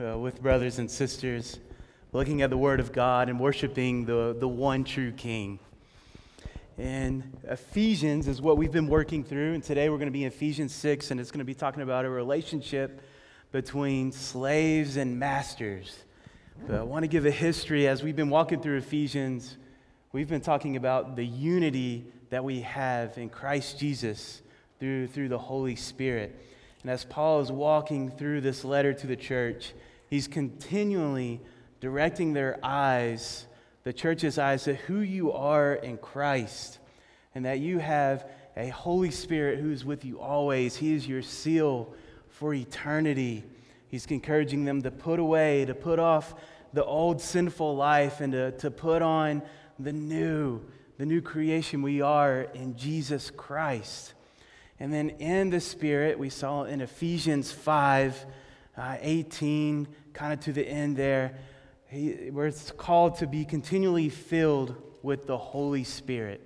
uh, with brothers and sisters, looking at the Word of God and worshiping the, the one true King. And Ephesians is what we've been working through, and today we're going to be in Ephesians 6, and it's going to be talking about a relationship between slaves and masters. But I want to give a history as we've been walking through Ephesians. We've been talking about the unity that we have in Christ Jesus through, through the Holy Spirit. And as Paul is walking through this letter to the church, he's continually directing their eyes, the church's eyes, to who you are in Christ, and that you have a Holy Spirit who's with you always. He is your seal for eternity. He's encouraging them to put away, to put off the old sinful life, and to, to put on the new, the new creation we are in Jesus Christ. And then in the Spirit, we saw in Ephesians 5 uh, 18, kind of to the end there, he, where it's called to be continually filled with the Holy Spirit.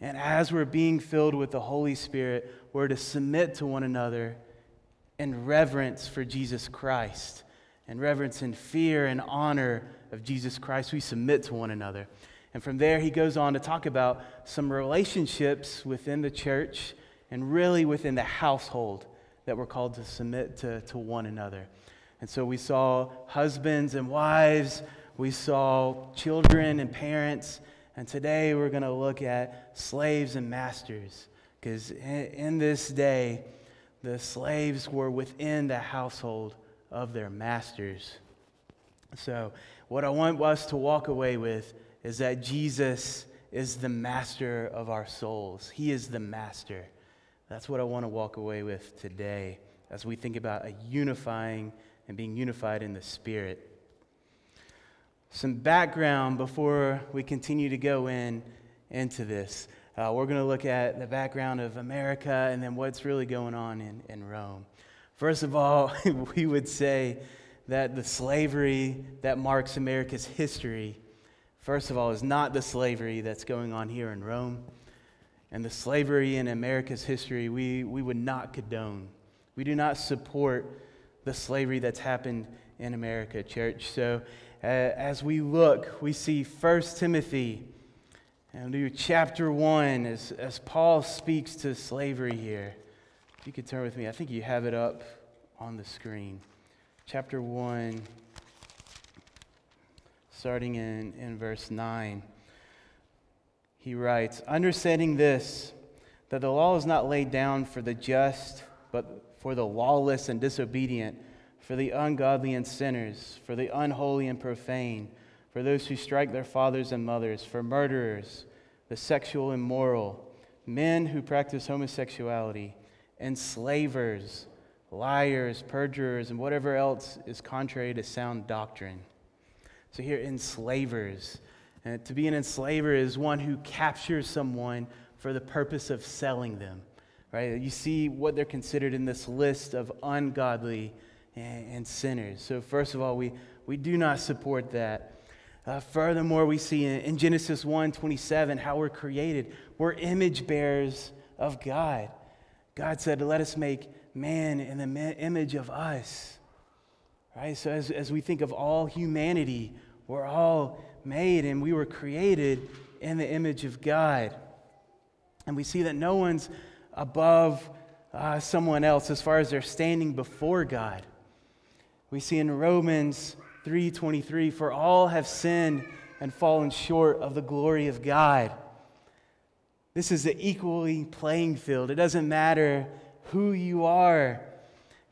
And as we're being filled with the Holy Spirit, we're to submit to one another in reverence for Jesus Christ, and reverence and fear and honor of Jesus Christ. We submit to one another. And from there, he goes on to talk about some relationships within the church and really within the household that we're called to submit to, to one another. And so we saw husbands and wives, we saw children and parents, and today we're going to look at slaves and masters. Because in, in this day, the slaves were within the household of their masters. So, what I want us to walk away with is that Jesus is the master of our souls. He is the master. That's what I want to walk away with today as we think about a unifying and being unified in the Spirit. Some background before we continue to go in into this. Uh, we're going to look at the background of America and then what's really going on in, in Rome. First of all, we would say that the slavery that marks America's history, first of all, is not the slavery that's going on here in Rome and the slavery in America's history, we, we would not condone. We do not support the slavery that's happened in America, church. So uh, as we look, we see 1 Timothy and do chapter 1 as, as Paul speaks to slavery here. If you could turn with me, I think you have it up on the screen. Chapter 1, starting in, in verse 9 he writes, Understanding this, that the law is not laid down for the just, but for the lawless and disobedient, for the ungodly and sinners, for the unholy and profane, for those who strike their fathers and mothers, for murderers, the sexual immoral, men who practice homosexuality, enslavers, liars, perjurers, and whatever else is contrary to sound doctrine. So here, enslavers. And to be an enslaver is one who captures someone for the purpose of selling them. Right? You see what they're considered in this list of ungodly and, and sinners. So, first of all, we, we do not support that. Uh, furthermore, we see in, in Genesis 1 27 how we're created. We're image bearers of God. God said, Let us make man in the ma- image of us. Right? So, as, as we think of all humanity, we're all made and we were created in the image of God. And we see that no one's above uh, someone else as far as they're standing before God. We see in Romans 3:23 for all have sinned and fallen short of the glory of God. This is the equally playing field. It doesn't matter who you are,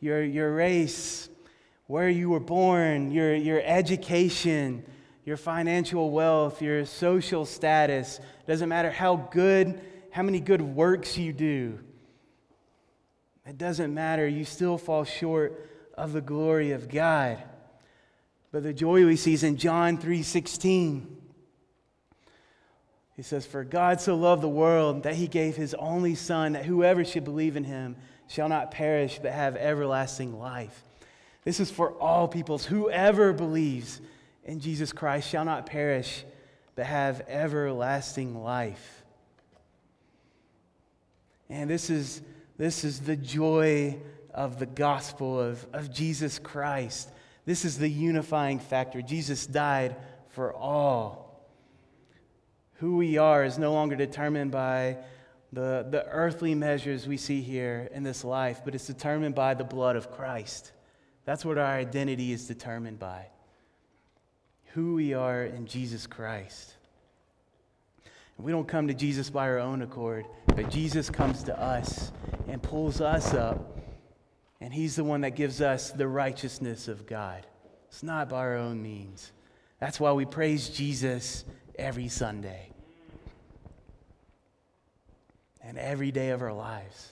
your, your race, where you were born, your, your education, your financial wealth, your social status. It doesn't matter how good, how many good works you do. It doesn't matter. You still fall short of the glory of God. But the joy we see is in John 3:16. He says, For God so loved the world that he gave his only Son, that whoever should believe in him shall not perish but have everlasting life. This is for all peoples. Whoever believes in Jesus Christ shall not perish, but have everlasting life. And this is, this is the joy of the gospel of, of Jesus Christ This is the unifying factor. Jesus died for all. Who we are is no longer determined by the, the earthly measures we see here in this life, but it's determined by the blood of Christ. That's what our identity is determined by. Who we are in Jesus Christ. And we don't come to Jesus by our own accord, but Jesus comes to us and pulls us up. And He's the one that gives us the righteousness of God. It's not by our own means. That's why we praise Jesus every Sunday and every day of our lives.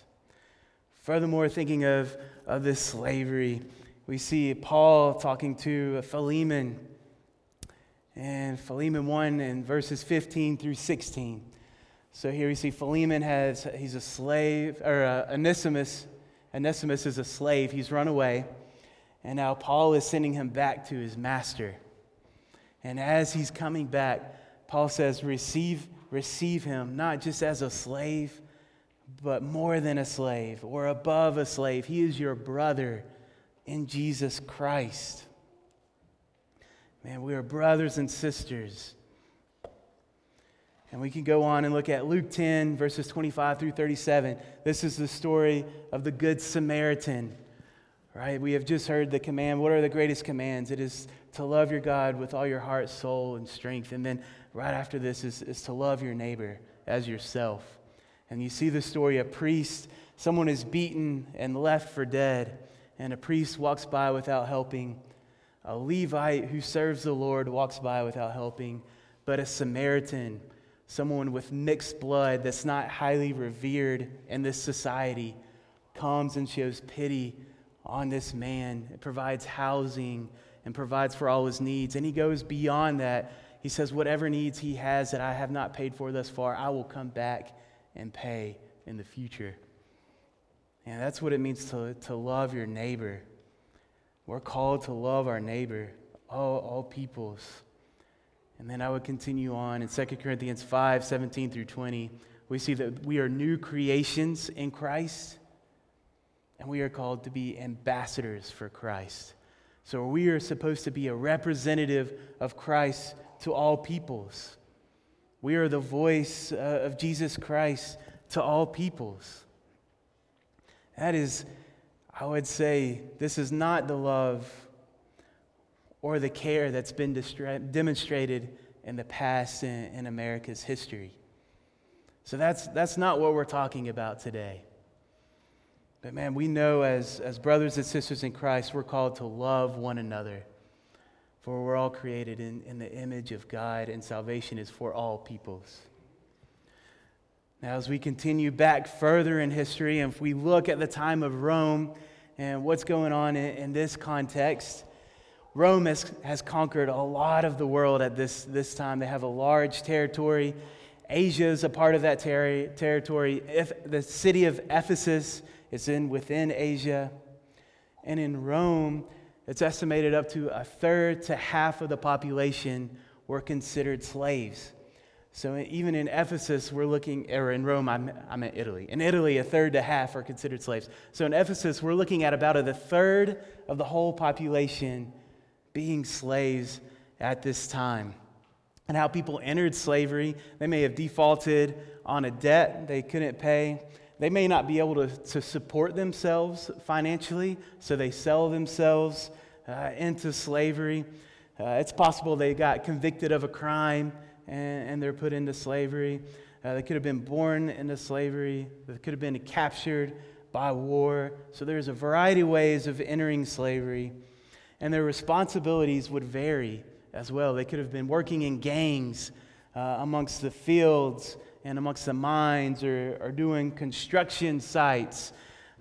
Furthermore, thinking of, of this slavery, we see Paul talking to Philemon and Philemon 1 in verses 15 through 16. So here we see Philemon has, he's a slave, or uh, Onesimus, Onesimus is a slave. He's run away. And now Paul is sending him back to his master. And as he's coming back, Paul says, receive, receive him, not just as a slave, but more than a slave or above a slave. He is your brother in Jesus Christ. Man, we are brothers and sisters. And we can go on and look at Luke 10, verses 25 through 37. This is the story of the Good Samaritan, right? We have just heard the command. What are the greatest commands? It is to love your God with all your heart, soul, and strength. And then right after this is, is to love your neighbor as yourself. And you see the story a priest, someone is beaten and left for dead, and a priest walks by without helping. A Levite who serves the Lord walks by without helping, but a Samaritan, someone with mixed blood that's not highly revered in this society, comes and shows pity on this man. It provides housing and provides for all his needs. And he goes beyond that. He says, Whatever needs he has that I have not paid for thus far, I will come back and pay in the future. And that's what it means to, to love your neighbor. We're called to love our neighbor, all, all peoples. And then I would continue on in 2 Corinthians 5 17 through 20. We see that we are new creations in Christ, and we are called to be ambassadors for Christ. So we are supposed to be a representative of Christ to all peoples. We are the voice uh, of Jesus Christ to all peoples. That is, I would say, this is not the love or the care that's been distra- demonstrated in the past in, in America's history. So that's, that's not what we're talking about today. But man, we know as, as brothers and sisters in Christ, we're called to love one another. For we're all created in, in the image of God, and salvation is for all peoples. Now, as we continue back further in history, and if we look at the time of Rome and what's going on in, in this context, Rome has, has conquered a lot of the world at this, this time. They have a large territory. Asia is a part of that ter- territory. If, the city of Ephesus is in within Asia. And in Rome, it's estimated up to a third to half of the population were considered slaves. So even in Ephesus, we're looking, or in Rome, I'm, I'm in Italy. In Italy, a third to half are considered slaves. So in Ephesus, we're looking at about a third of the whole population being slaves at this time. And how people entered slavery, they may have defaulted on a debt they couldn't pay. They may not be able to, to support themselves financially, so they sell themselves uh, into slavery. Uh, it's possible they got convicted of a crime and, and they're put into slavery. Uh, they could have been born into slavery, they could have been captured by war. So there's a variety of ways of entering slavery, and their responsibilities would vary as well. They could have been working in gangs uh, amongst the fields and amongst the mines or, or doing construction sites.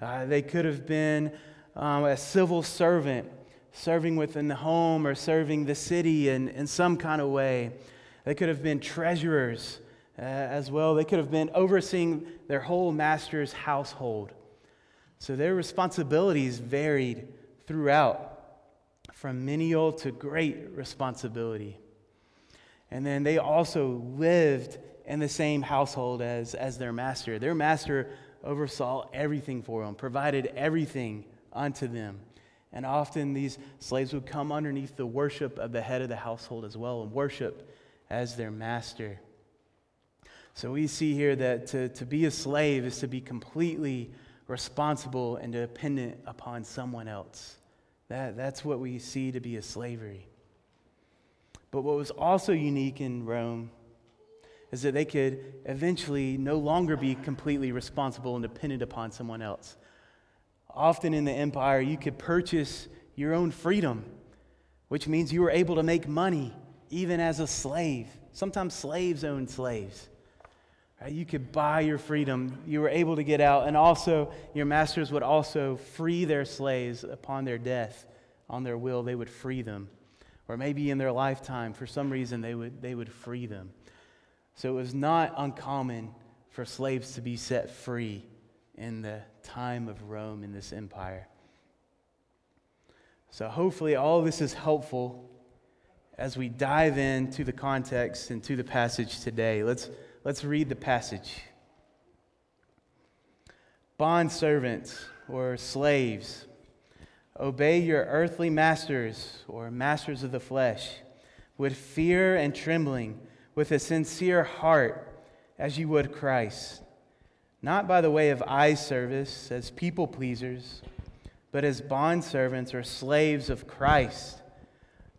Uh, they could have been um, a civil servant, serving within the home or serving the city in, in some kind of way. They could have been treasurers uh, as well. They could have been overseeing their whole master's household. So their responsibilities varied throughout, from menial to great responsibility. And then they also lived in the same household as, as their master. Their master oversaw everything for them, provided everything unto them. And often these slaves would come underneath the worship of the head of the household as well and worship as their master. So we see here that to, to be a slave is to be completely responsible and dependent upon someone else. That, that's what we see to be a slavery. But what was also unique in Rome is that they could eventually no longer be completely responsible and dependent upon someone else. Often in the empire, you could purchase your own freedom, which means you were able to make money even as a slave. Sometimes slaves owned slaves. You could buy your freedom. You were able to get out. And also, your masters would also free their slaves upon their death. On their will, they would free them. Or maybe in their lifetime, for some reason, they would, they would free them. So it was not uncommon for slaves to be set free in the time of Rome in this empire. So hopefully, all this is helpful as we dive into the context and to the passage today. Let's Let's read the passage. Bond servants or slaves, obey your earthly masters or masters of the flesh with fear and trembling, with a sincere heart, as you would Christ, not by the way of eye service as people pleasers, but as bond servants or slaves of Christ,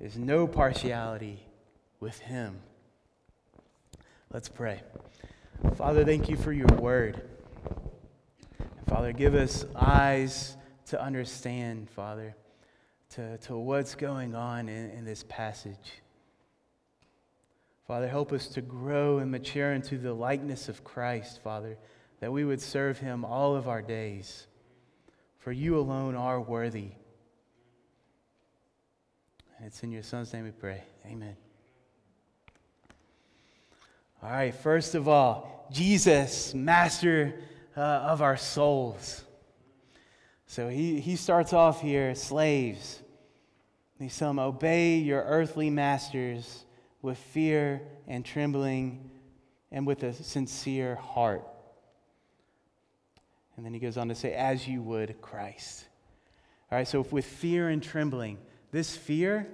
is no partiality with him. Let's pray. Father, thank you for your word. Father, give us eyes to understand, Father, to, to what's going on in, in this passage. Father, help us to grow and mature into the likeness of Christ, Father, that we would serve him all of our days. For you alone are worthy. It's in your Son's name we pray. Amen. All right, first of all, Jesus, master uh, of our souls. So he, he starts off here slaves. He says, Obey your earthly masters with fear and trembling and with a sincere heart. And then he goes on to say, As you would Christ. All right, so with fear and trembling, this fear,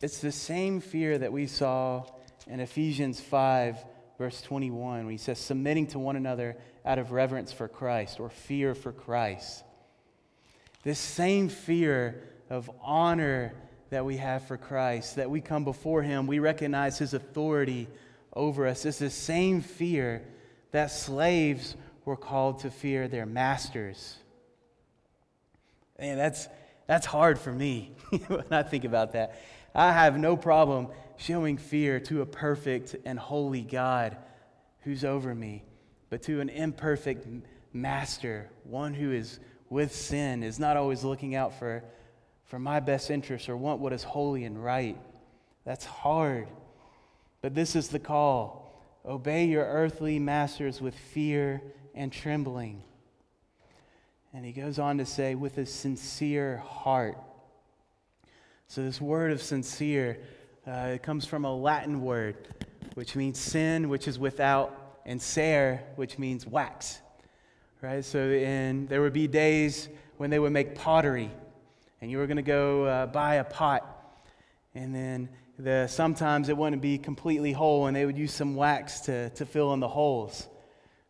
it's the same fear that we saw in Ephesians 5, verse 21, when he says, submitting to one another out of reverence for Christ or fear for Christ. This same fear of honor that we have for Christ, that we come before him, we recognize his authority over us. It's the same fear that slaves were called to fear their masters. And that's, that's hard for me when I think about that. I have no problem showing fear to a perfect and holy God who's over me, but to an imperfect master, one who is with sin, is not always looking out for, for my best interests or want what is holy and right. That's hard. But this is the call obey your earthly masters with fear and trembling. And he goes on to say, with a sincere heart. So, this word of sincere uh, it comes from a Latin word, which means sin, which is without, and ser, which means wax. Right? So, in, there would be days when they would make pottery, and you were going to go uh, buy a pot, and then the, sometimes it wouldn't be completely whole, and they would use some wax to, to fill in the holes.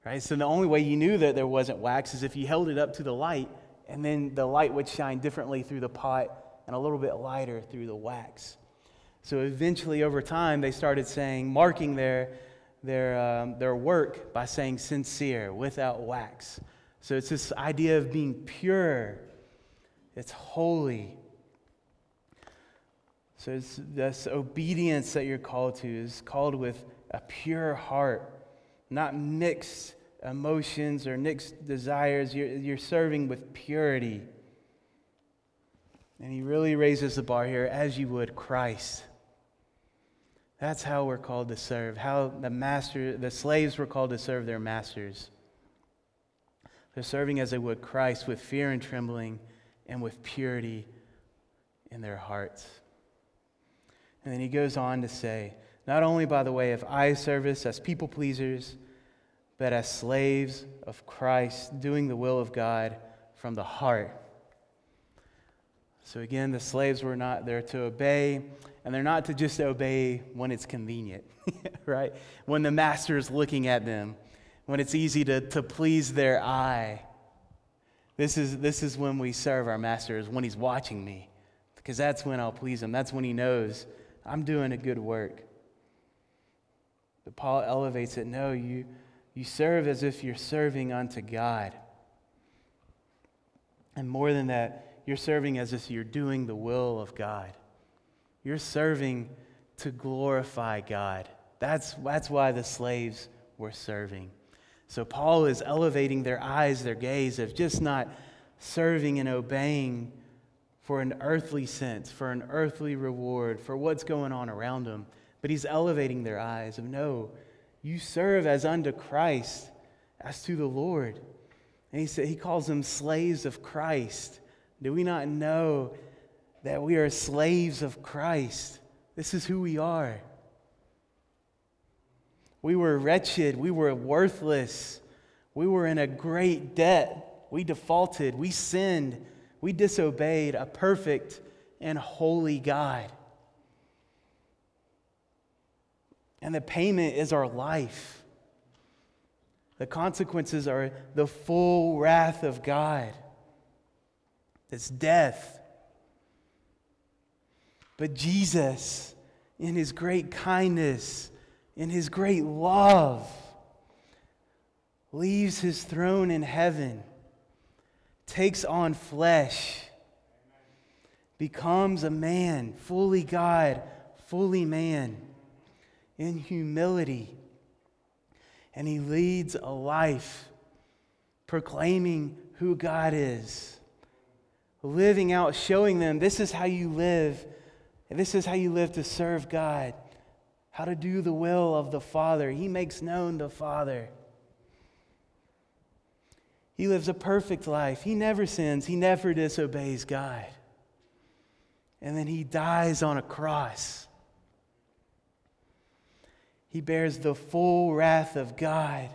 Right? So, the only way you knew that there wasn't wax is if you held it up to the light, and then the light would shine differently through the pot and a little bit lighter through the wax. So eventually, over time, they started saying, marking their, their, um, their work by saying sincere, without wax. So it's this idea of being pure, it's holy. So it's this obedience that you're called to is called with a pure heart, not mixed emotions or Nick's desires. You're, you're serving with purity. And he really raises the bar here as you would Christ. That's how we're called to serve, how the master, the slaves were called to serve their masters. They're serving as they would Christ with fear and trembling and with purity in their hearts. And then he goes on to say, not only by the way of eye service as people pleasers, but as slaves of Christ, doing the will of God from the heart. So again, the slaves were not there to obey, and they're not to just obey when it's convenient, right? When the master is looking at them, when it's easy to, to please their eye. This is, this is when we serve our master, is when he's watching me, because that's when I'll please him. That's when he knows I'm doing a good work. But Paul elevates it no, you, you serve as if you're serving unto God. And more than that, you're serving as if you're doing the will of God. You're serving to glorify God. That's, that's why the slaves were serving. So Paul is elevating their eyes, their gaze of just not serving and obeying for an earthly sense, for an earthly reward, for what's going on around them. But he's elevating their eyes of no, you serve as unto Christ, as to the Lord. And he said he calls them slaves of Christ. Do we not know that we are slaves of Christ? This is who we are. We were wretched, we were worthless, we were in a great debt. We defaulted, we sinned we disobeyed a perfect and holy God. And the payment is our life. The consequences are the full wrath of God. It's death. But Jesus, in his great kindness, in his great love, leaves his throne in heaven takes on flesh, becomes a man, fully God, fully man, in humility. And he leads a life proclaiming who God is, living out, showing them this is how you live, and this is how you live to serve God, how to do the will of the Father. He makes known the Father. He lives a perfect life. He never sins, he never disobeys God. And then he dies on a cross. He bears the full wrath of God.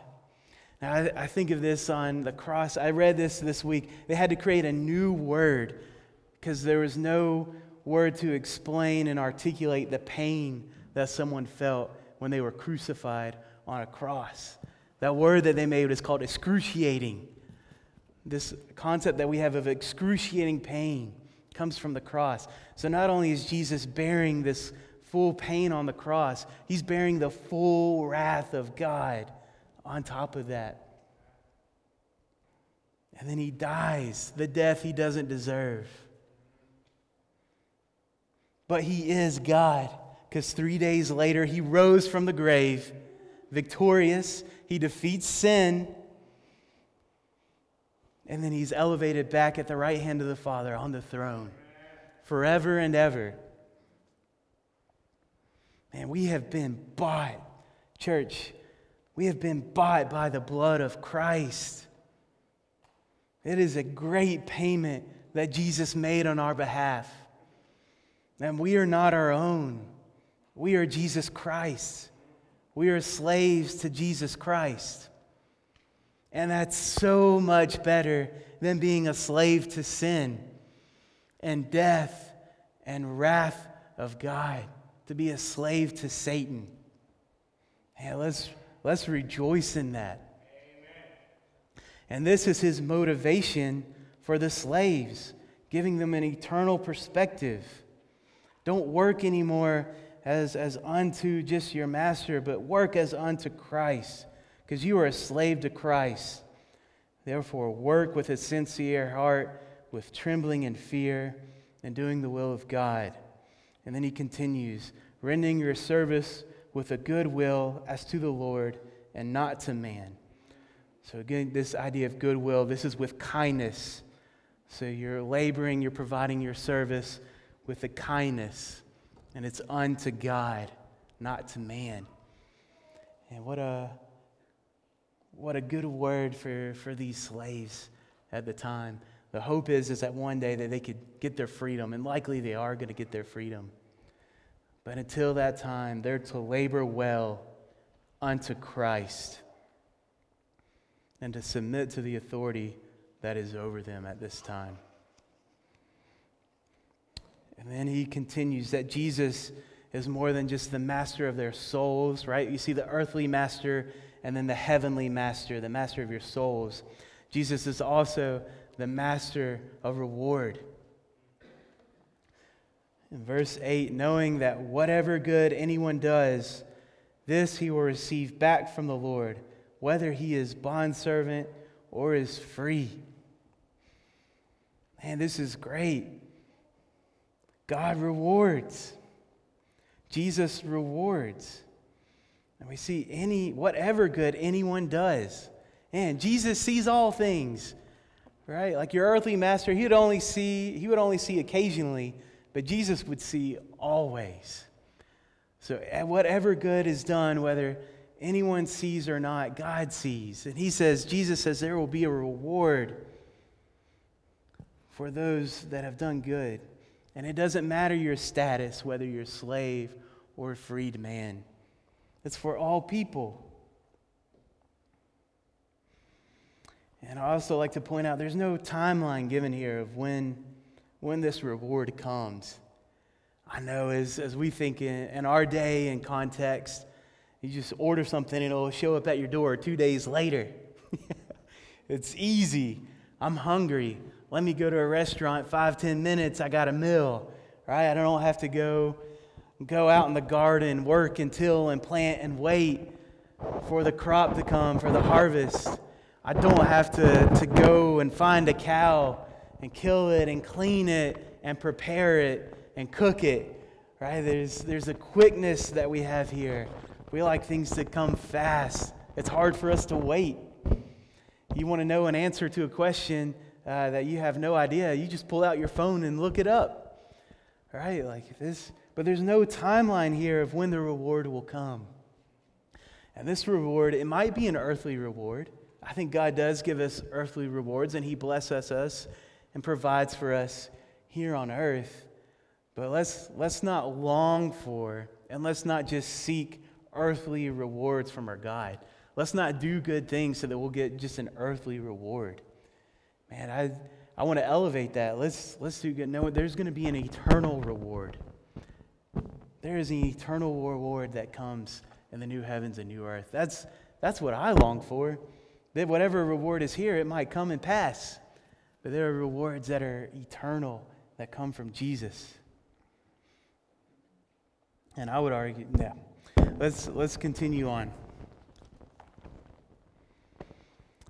Now, I, I, think of this on the cross. I read this this week. They had to create a new word because there was no word to explain and articulate the pain that someone felt when they were crucified on a cross. That word that they made is called excruciating. This concept that we have of excruciating pain comes from the cross. So not only is Jesus bearing this full pain on the cross, he's bearing the full wrath of God on top of that. And then he dies the death he doesn't deserve. But he is God because three days later he rose from the grave victorious. He defeats sin and then he's elevated back at the right hand of the Father on the throne forever and ever. Man, we have been bought, church, we have been bought by the blood of Christ. It is a great payment that Jesus made on our behalf. And we are not our own. We are Jesus Christ. We are slaves to Jesus Christ. And that's so much better than being a slave to sin and death and wrath of God, to be a slave to Satan. Let's, let's rejoice in that. And this is his motivation for the slaves, giving them an eternal perspective. Don't work anymore as, as unto just your master, but work as unto Christ because you are a slave to Christ. Therefore, work with a sincere heart, with trembling and fear, and doing the will of God. And then he continues, rendering your service with a good will as to the Lord and not to man. So, again, this idea of goodwill, this is with kindness, So you're laboring, you're providing your service with a kindness, and it's unto God, not to man. And what a what a good word for, for these slaves at the time. The hope is, is that one day that they could get their freedom, and likely they are going to get their freedom. But until that time, they're to labor well unto Christ and to submit to the authority that is over them at this time. And then he continues that Jesus is more than just the master of their souls, right? You see the earthly master and then the heavenly master, the master of your souls. Jesus is also the master of reward. In verse 8, knowing that whatever good anyone does, this he will receive back from the Lord, whether he is bondservant or is free. Man, this is great. God rewards. Jesus rewards. And we see any, whatever good anyone does. And Jesus sees all things, right? Like your earthly master, he would only see, he would only see occasionally, but Jesus would see always. So eh, whatever good is done, whether anyone sees or not, God sees. And he says, Jesus says, there will be a reward for those that have done good. And it doesn't matter your status, whether you're a slave or a freed man. It's for all people. And I also like to point out there's no timeline given here of when, when this reward comes. I know as, as we think in, in our day and context, you just order something and it'll show up at your door two days later. it's easy. I'm hungry. Let me go to a restaurant, five, ten minutes, I got a meal, right? I don't have to go go out in the garden, work and till and plant and wait for the crop to come, for the harvest. I don't have to, to go and find a cow and kill it and clean it and prepare it and cook it. Right? There's, there's a quickness that we have here. We like things to come fast. It's hard for us to wait. You want to know an answer to a question uh, that you have no idea, you just pull out your phone and look it up. Right? Like this but there's no timeline here of when the reward will come. And this reward, it might be an earthly reward. I think God does give us earthly rewards, and He blesses us and provides for us here on earth. But let's, let's not long for, and let's not just seek earthly rewards from our God. Let's not do good things so that we'll get just an earthly reward. Man, I, I want to elevate that. Let's, let's do good. No, there's going to be an eternal reward. There is an eternal reward that comes in the new heavens and new earth. That's, that's what I long for. That whatever reward is here, it might come and pass. But there are rewards that are eternal that come from Jesus. And I would argue, yeah. Let's, let's continue on.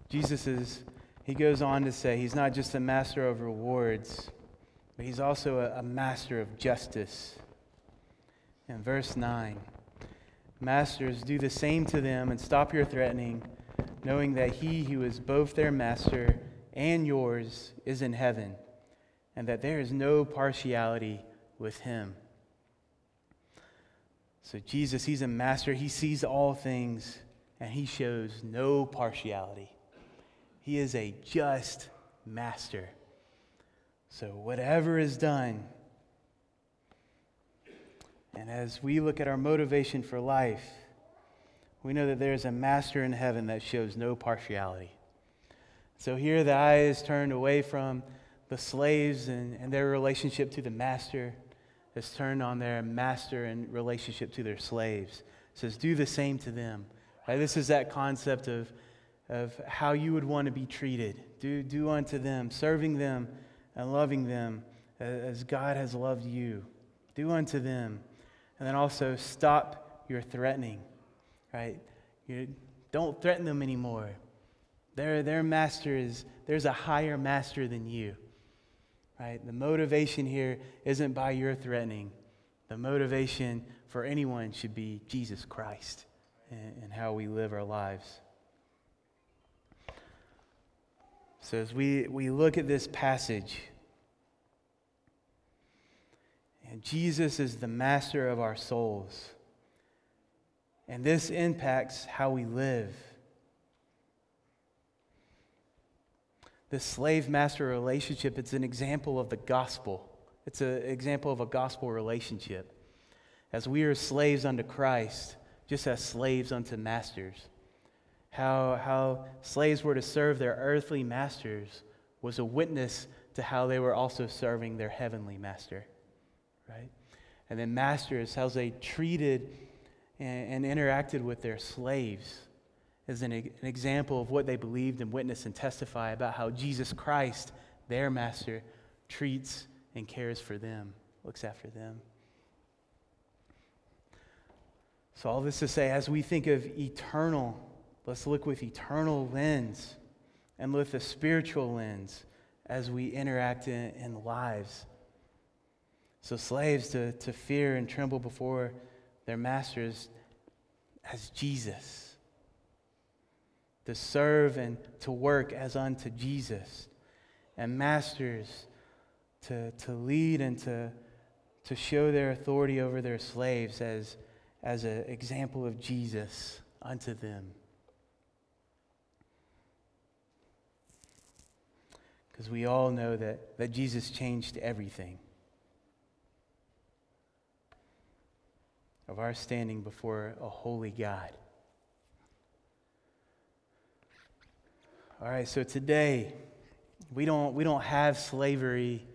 Jesus is, he goes on to say, he's not just a master of rewards, but he's also a, a master of justice. In verse 9, Masters, do the same to them and stop your threatening, knowing that he who is both their master and yours is in heaven, and that there is no partiality with him. So, Jesus, he's a master. He sees all things, and he shows no partiality. He is a just master. So, whatever is done, and as we look at our motivation for life, we know that there is a master in heaven that shows no partiality. So here the eye is turned away from the slaves and, and their relationship to the master. It's turned on their master and relationship to their slaves. It says, do the same to them. Right? This is that concept of, of how you would want to be treated. Do, do unto them, serving them and loving them as God has loved you. Do unto them and then also stop your threatening, right? You don't threaten them anymore. Their, their master is, there's a higher master than you, right? The motivation here isn't by your threatening. The motivation for anyone should be Jesus Christ and, and how we live our lives. So, as we, we look at this passage, and Jesus is the master of our souls. And this impacts how we live. The slave master relationship, it's an example of the gospel. It's an example of a gospel relationship. As we are slaves unto Christ, just as slaves unto masters. How, how slaves were to serve their earthly masters was a witness to how they were also serving their heavenly master, right? And then masters, how they treated and, and interacted with their slaves as an, an example of what they believed and witnessed and testify about how Jesus Christ, their master, treats and cares for them, looks after them. So, all this to say, as we think of eternal, let's look with eternal lens and with a spiritual lens as we interact in, in lives. So, slaves to, to fear and tremble before their masters as Jesus, to serve and to work as unto Jesus, and masters to, to lead and to, to show their authority over their slaves as, as an example of Jesus unto them. Because we all know that, that Jesus changed everything. Of our standing before a holy God. All right, so today, we don't, we don't have slavery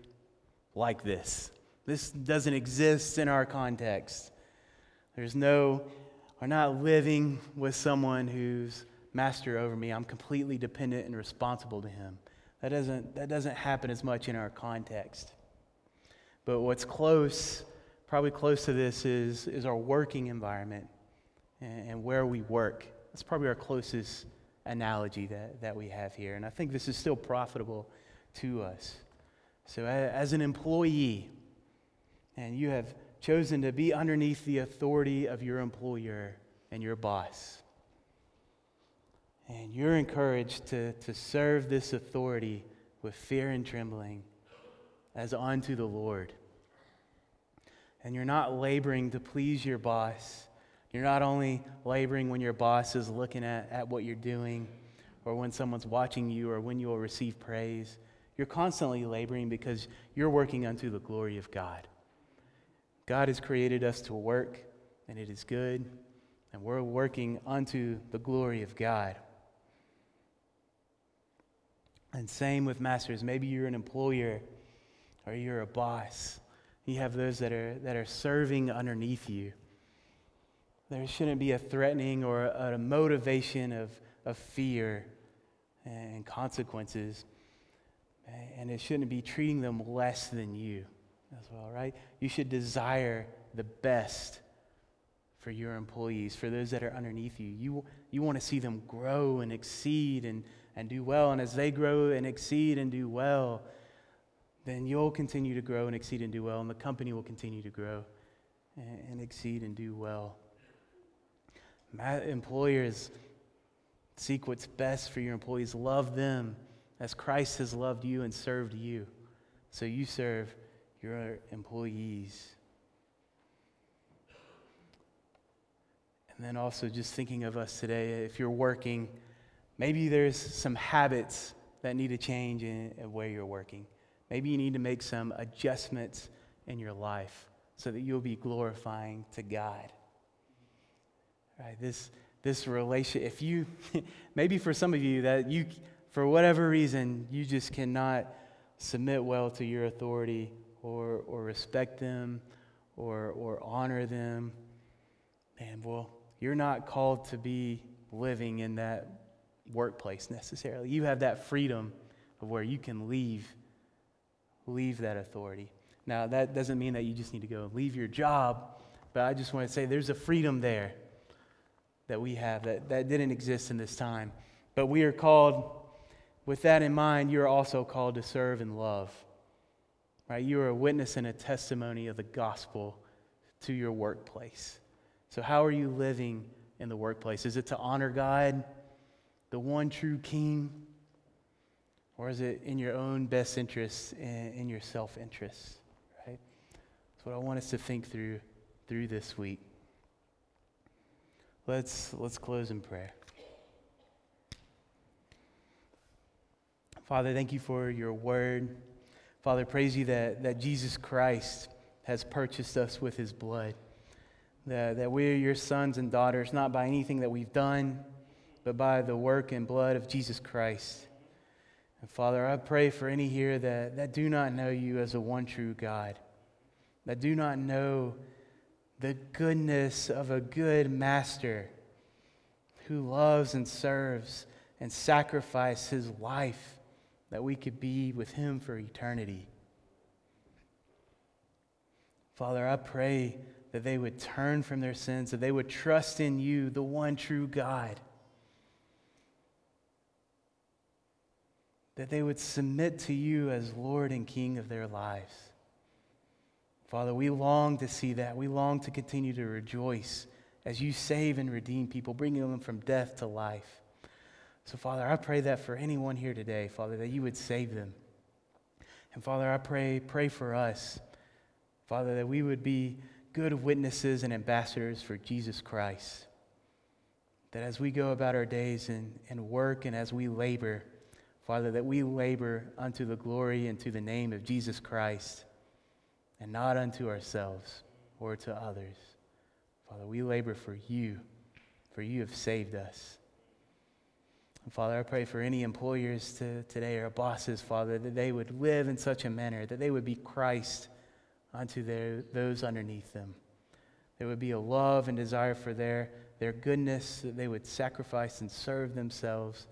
like this. This doesn't exist in our context. There's no, we're not living with someone who's master over me. I'm completely dependent and responsible to him. That doesn't, that doesn't happen as much in our context. But what's close probably close to this is, is our working environment and, and where we work. That's probably our closest analogy that, that we have here. And I think this is still profitable to us. So, as an employee, and you have chosen to be underneath the authority of your employer and your boss, and you're encouraged to, to serve this authority with fear and trembling as unto the Lord and you're not laboring to please your boss. You're not only laboring when your boss is looking at, at what you're doing or when someone's watching you or when you will receive praise. You're constantly laboring because you're working unto the glory of God. God has created us to work, and it is good, and we're working unto the glory of God. And same with masters. Maybe you're an employer or you're a boss you have those that are, that are serving underneath you. There shouldn't be a threatening or a, motivation of, of fear and consequences. And it shouldn't be treating them less than you as well, right? You should desire the best for your employees, for those that are underneath you. You, you want to see them grow and exceed and, and do well. And as they grow and exceed and do well, then you'll continue to grow and exceed and do well, and the company will continue to grow and, exceed and do well. Employers seek what's best for your employees. Love them as Christ has loved you and served you. So you serve your employees. And then also just thinking of us today, if you're working, maybe there's some habits that need to change in, in where you're working. Maybe you need to make some adjustments in your life so that you'll be glorifying to God. Right? This, this relation, if you, maybe for some of you that you, for whatever reason, you just cannot submit well to your authority or, or respect them or, or honor them, and well, you're not called to be living in that workplace necessarily. You have that freedom of where you can leave leave that authority. Now, that doesn't mean that you just need to go leave your job, but I just want to say there's a freedom there that we have that, that didn't exist in this time. But we are called, with that in mind, you're also called to serve and love. Right? You are a witness and a testimony of the gospel to your workplace. So, how are you living in the workplace? Is it to honor God, the one true King? Or is it in your own best interest and in your self interest? Right? That's what I want us to think through through this week. Let's let's close in prayer. Father, thank you for your word. Father, praise you that, that Jesus Christ has purchased us with his blood. That, that we are your sons and daughters, not by anything that we've done, but by the work and blood of Jesus Christ. And Father, I pray for any here that, that do not know you as a one true God, that do not know the goodness of a good master who loves and serves and sacrificed his life that we could be with him for eternity. Father, I pray that they would turn from their sins, that they would trust in you, the one true God. That they would submit to you as Lord and King of their lives. Father, we long to see that. We long to continue to rejoice as you save and redeem people, bringing them from death to life. So, Father, I pray that for anyone here today, Father, that you would save them. And Father, I pray, pray for us, Father, that we would be good witnesses and ambassadors for Jesus Christ. That as we go about our days and, and work and as we labor, Father, that we labor unto the glory and to the name of Jesus Christ and not unto ourselves or to others. Father, we labor for you, for you have saved us. And Father, I pray for any employers to, today or bosses, Father, that they would live in such a manner that they would be Christ unto their, those underneath them. There would be a love and desire for their, their goodness, that they would sacrifice and serve themselves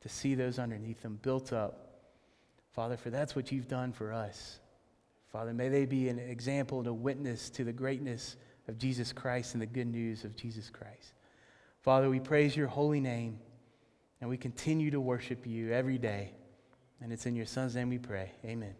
to see those underneath them built up. Father, for that's what you've done for us. Father, may they be an example and a witness to the greatness of Jesus Christ and the good news of Jesus Christ. Father, we praise your holy name. And we continue to worship you every day. And it's in your Son's name we pray. Amen.